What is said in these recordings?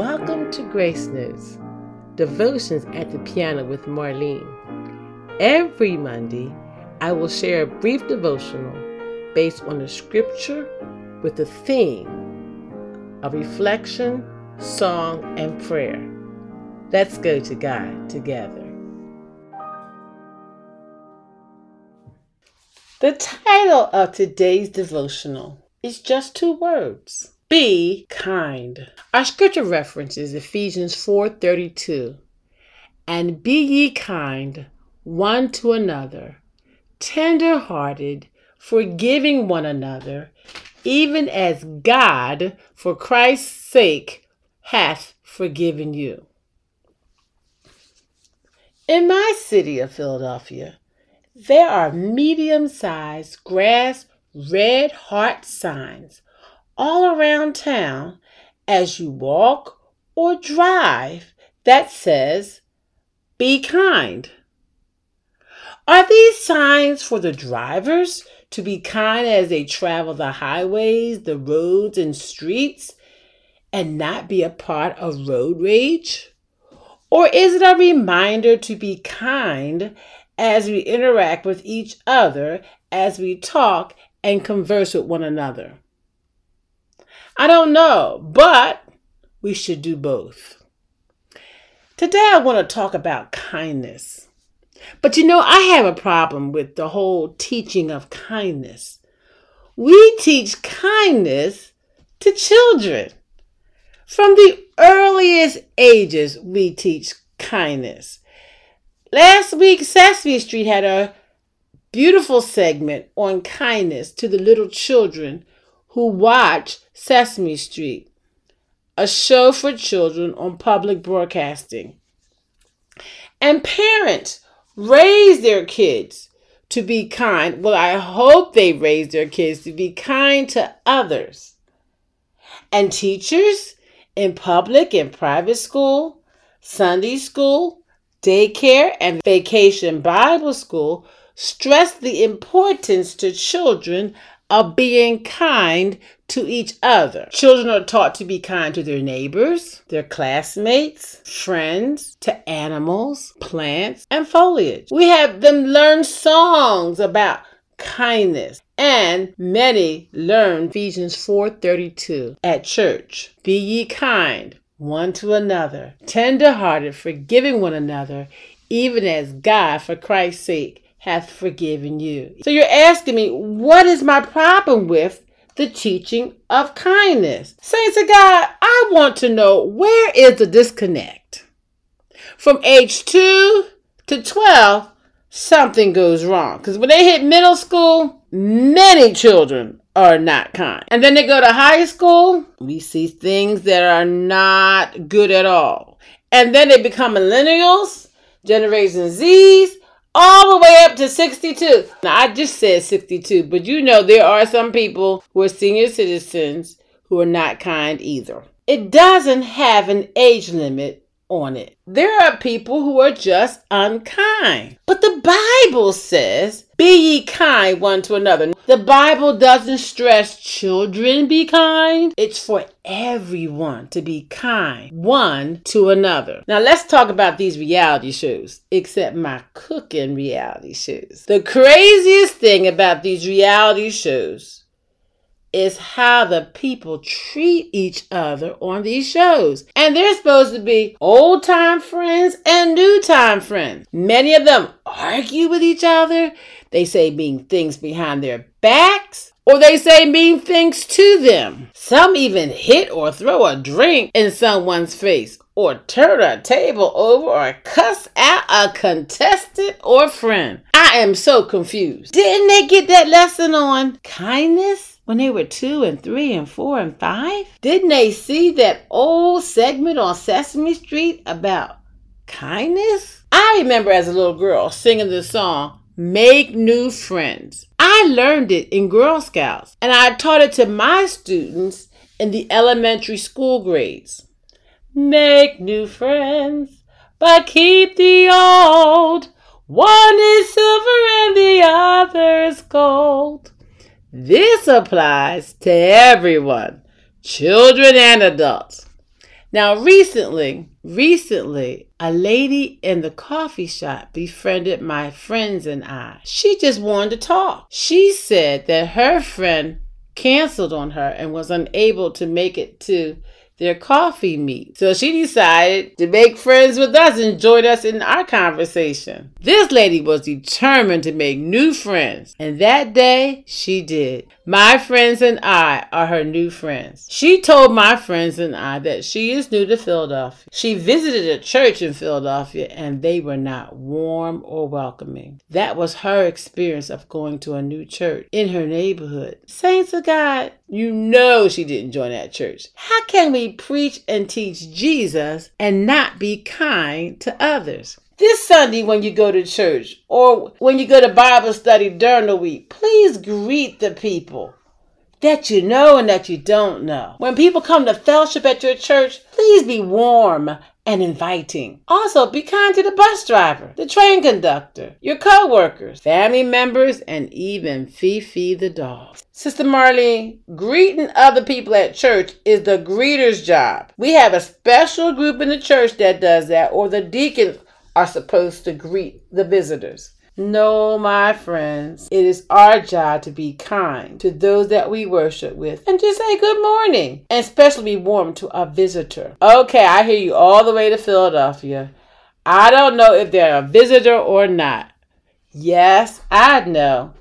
Welcome to Grace Notes, devotions at the piano with Marlene. Every Monday, I will share a brief devotional based on a scripture with a theme of reflection, song, and prayer. Let's go to God together. The title of today's devotional is just two words be kind. Our scripture reference is Ephesians 4:32. And be ye kind one to another, tender-hearted, forgiving one another, even as God, for Christ's sake, hath forgiven you. In my city of Philadelphia, there are medium sized grass red heart signs all around town as you walk or drive that says, Be kind. Are these signs for the drivers to be kind as they travel the highways, the roads, and streets and not be a part of road rage? Or is it a reminder to be kind as we interact with each other, as we talk and converse with one another? I don't know, but we should do both. Today, I want to talk about kindness. But you know, I have a problem with the whole teaching of kindness. We teach kindness to children. From the earliest ages, we teach kindness. Last week, Sesame Street had a beautiful segment on kindness to the little children who watch Sesame Street, a show for children on public broadcasting. And parents raise their kids to be kind. Well, I hope they raise their kids to be kind to others. And teachers in public and private school, Sunday school, daycare, and vacation Bible school stress the importance to children of being kind to each other. Children are taught to be kind to their neighbors, their classmates, friends, to animals, plants, and foliage. We have them learn songs about kindness and many learn Ephesians 4:32 at church. Be ye kind one to another, tender-hearted, forgiving one another, even as God for Christ's sake hath forgiven you. So you're asking me, what is my problem with the teaching of kindness? Saints of God, I want to know where is the disconnect? From age 2 to 12, something goes wrong. Because when they hit middle school, many children are not kind. And then they go to high school, we see things that are not good at all. And then they become millennials, Generation Z's, all the way up to 62. Now, I just said 62, but you know there are some people who are senior citizens who are not kind either. It doesn't have an age limit on it. There are people who are just unkind. But the Bible says, Be ye kind one to another. The Bible doesn't stress children be kind, it's for everyone to be kind one to another. Now, let's talk about these reality shows, except my cooking reality shows. The craziest thing about these reality shows is how the people treat each other on these shows. And they're supposed to be old time friends and new time friends. Many of them argue with each other. They say mean things behind their backs. Or they say mean things to them. Some even hit or throw a drink in someone's face, or turn a table over, or cuss out a contestant or friend. I am so confused. Didn't they get that lesson on kindness? When they were two and three and four and five? Didn't they see that old segment on Sesame Street about kindness? I remember as a little girl singing the song, Make New Friends. I learned it in Girl Scouts and I taught it to my students in the elementary school grades. Make new friends, but keep the old. One is silver and the other is gold. This applies to everyone, children and adults. Now, recently, recently, a lady in the coffee shop befriended my friends and I. She just wanted to talk. She said that her friend canceled on her and was unable to make it to their coffee meet. So she decided to make friends with us and join us in our conversation. This lady was determined to make new friends, and that day she did. My friends and I are her new friends. She told my friends and I that she is new to Philadelphia. She visited a church in Philadelphia and they were not warm or welcoming. That was her experience of going to a new church in her neighborhood. Saints of God, you know she didn't join that church. How can we preach and teach Jesus and not be kind to others? This Sunday, when you go to church or when you go to Bible study during the week, please greet the people that you know and that you don't know. When people come to fellowship at your church, please be warm and inviting. Also, be kind to the bus driver, the train conductor, your co-workers, family members, and even Fifi the dog. Sister Marlene, greeting other people at church is the greeter's job. We have a special group in the church that does that, or the deacons are supposed to greet the visitors. No, my friends, it is our job to be kind to those that we worship with and just say good morning and especially be warm to a visitor. Okay, I hear you all the way to Philadelphia. I don't know if they're a visitor or not. Yes, I know.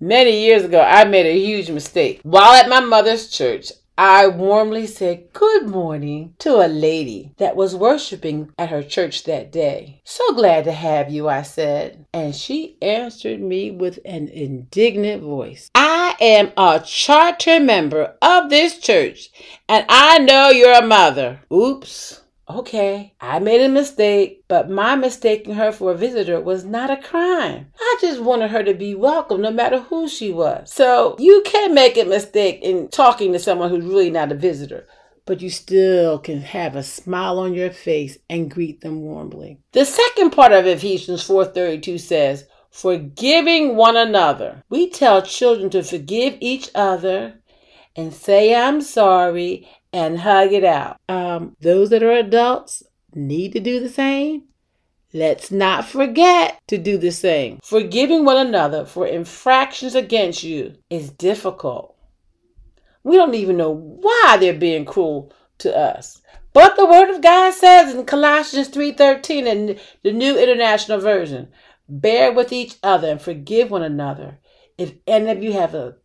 Many years ago, I made a huge mistake. While at my mother's church, I warmly said good morning to a lady that was worshiping at her church that day. So glad to have you, I said. And she answered me with an indignant voice. I am a charter member of this church, and I know you're a mother. Oops. Okay, I made a mistake, but my mistaking her for a visitor was not a crime. I just wanted her to be welcome no matter who she was. So you can make a mistake in talking to someone who's really not a visitor, but you still can have a smile on your face and greet them warmly. The second part of Ephesians 4:32 says, forgiving one another. We tell children to forgive each other and say I'm sorry and hug it out. Um, those that are adults need to do the same. Let's not forget to do the same. Forgiving one another for infractions against you is difficult. We don't even know why they're being cruel to us. But the word of God says in Colossians 3:13 in the New International Version, bear with each other and forgive one another. If any of you have a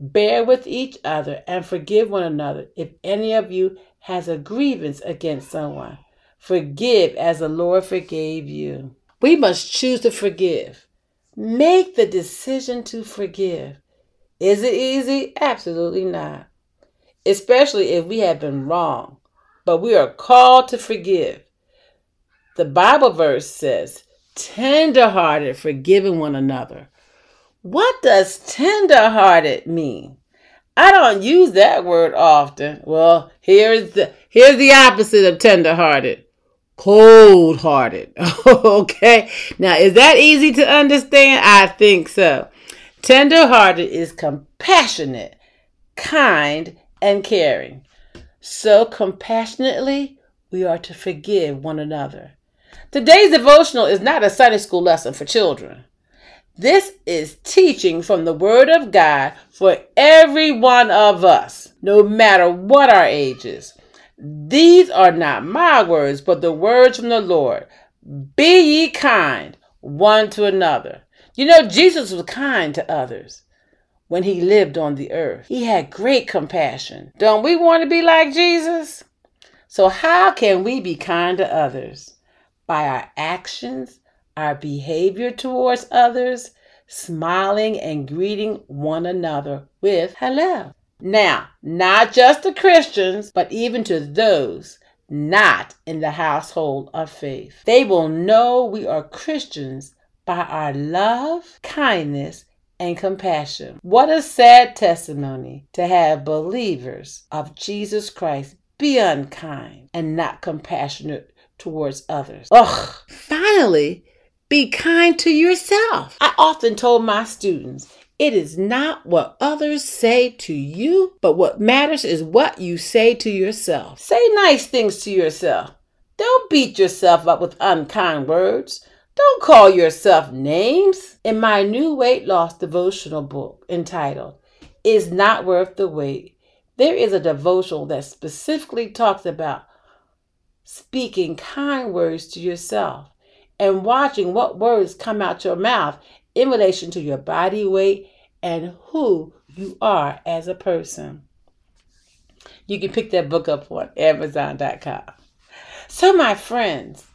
Bear with each other and forgive one another if any of you has a grievance against someone. Forgive as the Lord forgave you. We must choose to forgive. Make the decision to forgive. Is it easy? Absolutely not. Especially if we have been wrong. But we are called to forgive. The Bible verse says, tenderhearted, forgiving one another what does tenderhearted mean? I don't use that word often. Well, here's the here's the opposite of tenderhearted. Cold-hearted. okay. Now, is that easy to understand? I think so. Tenderhearted is compassionate, kind, and caring. So compassionately, we are to forgive one another. Today's devotional is not a Sunday school lesson for children. This is teaching from the Word of God for every one of us, no matter what our ages. These are not my words, but the words from the Lord. Be ye kind one to another. You know, Jesus was kind to others when he lived on the earth. He had great compassion. Don't we want to be like Jesus? So, how can we be kind to others? By our actions, our behavior towards others, smiling and greeting one another with hello. Now, not just to Christians, but even to those not in the household of faith. They will know we are Christians by our love, kindness, and compassion. What a sad testimony to have believers of Jesus Christ be unkind and not compassionate towards others. Ugh. Finally, be kind to yourself. I often told my students It is not what others say to you, but what matters is what you say to yourself. Say nice things to yourself. Don't beat yourself up with unkind words. Don't call yourself names. In my new weight loss devotional book entitled Is Not Worth the Wait, there is a devotional that specifically talks about speaking kind words to yourself and watching what words come out your mouth in relation to your body weight and who you are as a person. You can pick that book up on Amazon.com. So, my friends,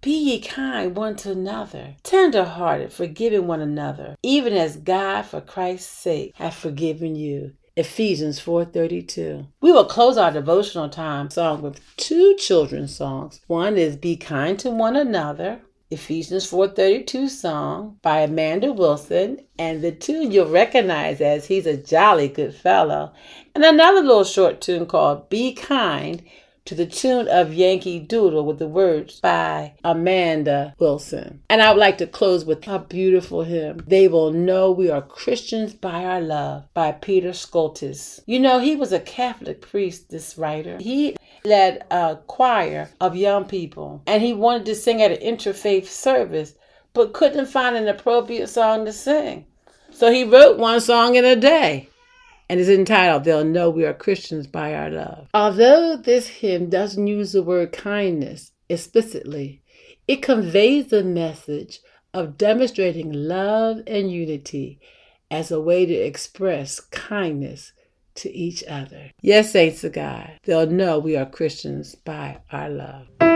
be ye kind one to another, tender hearted, forgiving one another, even as God for Christ's sake hath forgiven you. Ephesians 4:32. We will close our devotional time song with two children's songs. One is Be Kind to One Another, Ephesians 4:32 song by Amanda Wilson, and the tune you'll recognize as He's a Jolly Good Fellow, and another little short tune called Be Kind to the tune of Yankee Doodle with the words by Amanda Wilson. And I would like to close with a beautiful hymn, They Will Know We Are Christians by Our Love by Peter Scholtes. You know, he was a Catholic priest, this writer. He led a choir of young people and he wanted to sing at an interfaith service but couldn't find an appropriate song to sing. So he wrote one song in a day and is entitled They'll Know We Are Christians by Our Love. Although this hymn doesn't use the word kindness explicitly, it conveys the message of demonstrating love and unity as a way to express kindness to each other. Yes, saints of God, they'll know we are Christians by our love.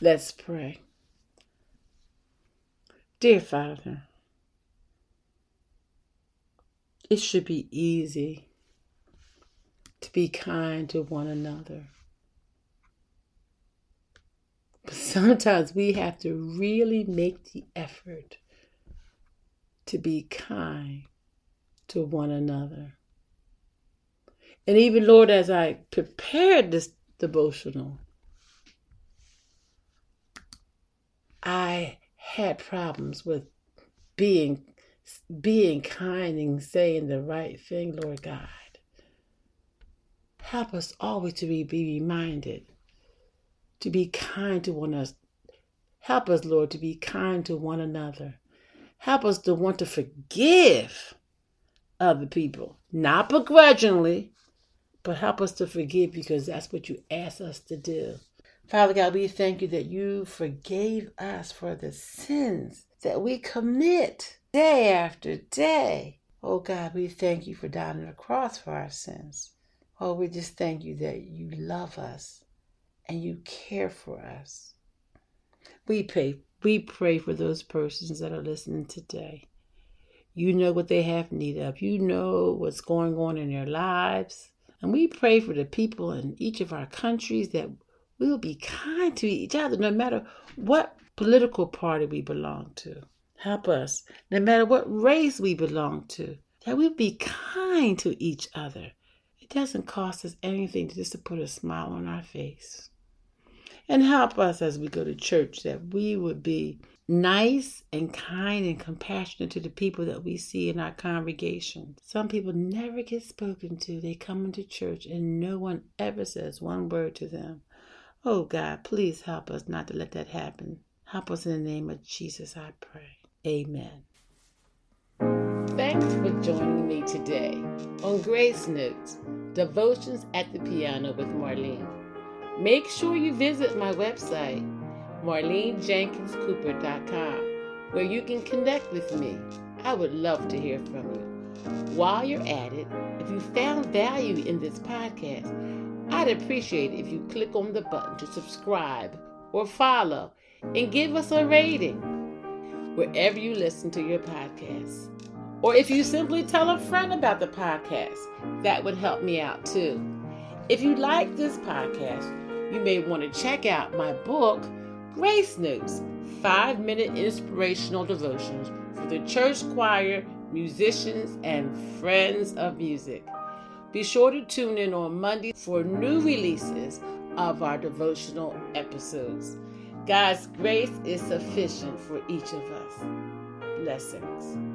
Let's pray. Dear Father, it should be easy to be kind to one another. But sometimes we have to really make the effort to be kind to one another. And even, Lord, as I prepared this devotional, I had problems with being being kind and saying the right thing, Lord God. Help us always to be, be reminded to be kind to one another. Help us, Lord, to be kind to one another. Help us to want to forgive other people, not begrudgingly, but help us to forgive because that's what you ask us to do. Father God, we thank you that you forgave us for the sins that we commit day after day. Oh God, we thank you for dying on the cross for our sins. Oh, we just thank you that you love us and you care for us. We pray, we pray for those persons that are listening today. You know what they have need of. You know what's going on in their lives. And we pray for the people in each of our countries that we will be kind to each other no matter what political party we belong to. Help us, no matter what race we belong to, that we be kind to each other. It doesn't cost us anything just to put a smile on our face. And help us as we go to church that we would be nice and kind and compassionate to the people that we see in our congregation. Some people never get spoken to. They come into church and no one ever says one word to them. Oh God, please help us not to let that happen. Help us in the name of Jesus, I pray. Amen. Thanks for joining me today on Grace Notes Devotions at the Piano with Marlene. Make sure you visit my website, marlenejenkinscooper.com, where you can connect with me. I would love to hear from you. While you're at it, if you found value in this podcast, I'd appreciate if you click on the button to subscribe or follow and give us a rating wherever you listen to your podcasts. Or if you simply tell a friend about the podcast, that would help me out too. If you like this podcast, you may want to check out my book, Grace Notes Five Minute Inspirational Devotions for the Church Choir, Musicians, and Friends of Music. Be sure to tune in on Monday for new releases of our devotional episodes. God's grace is sufficient for each of us. Blessings.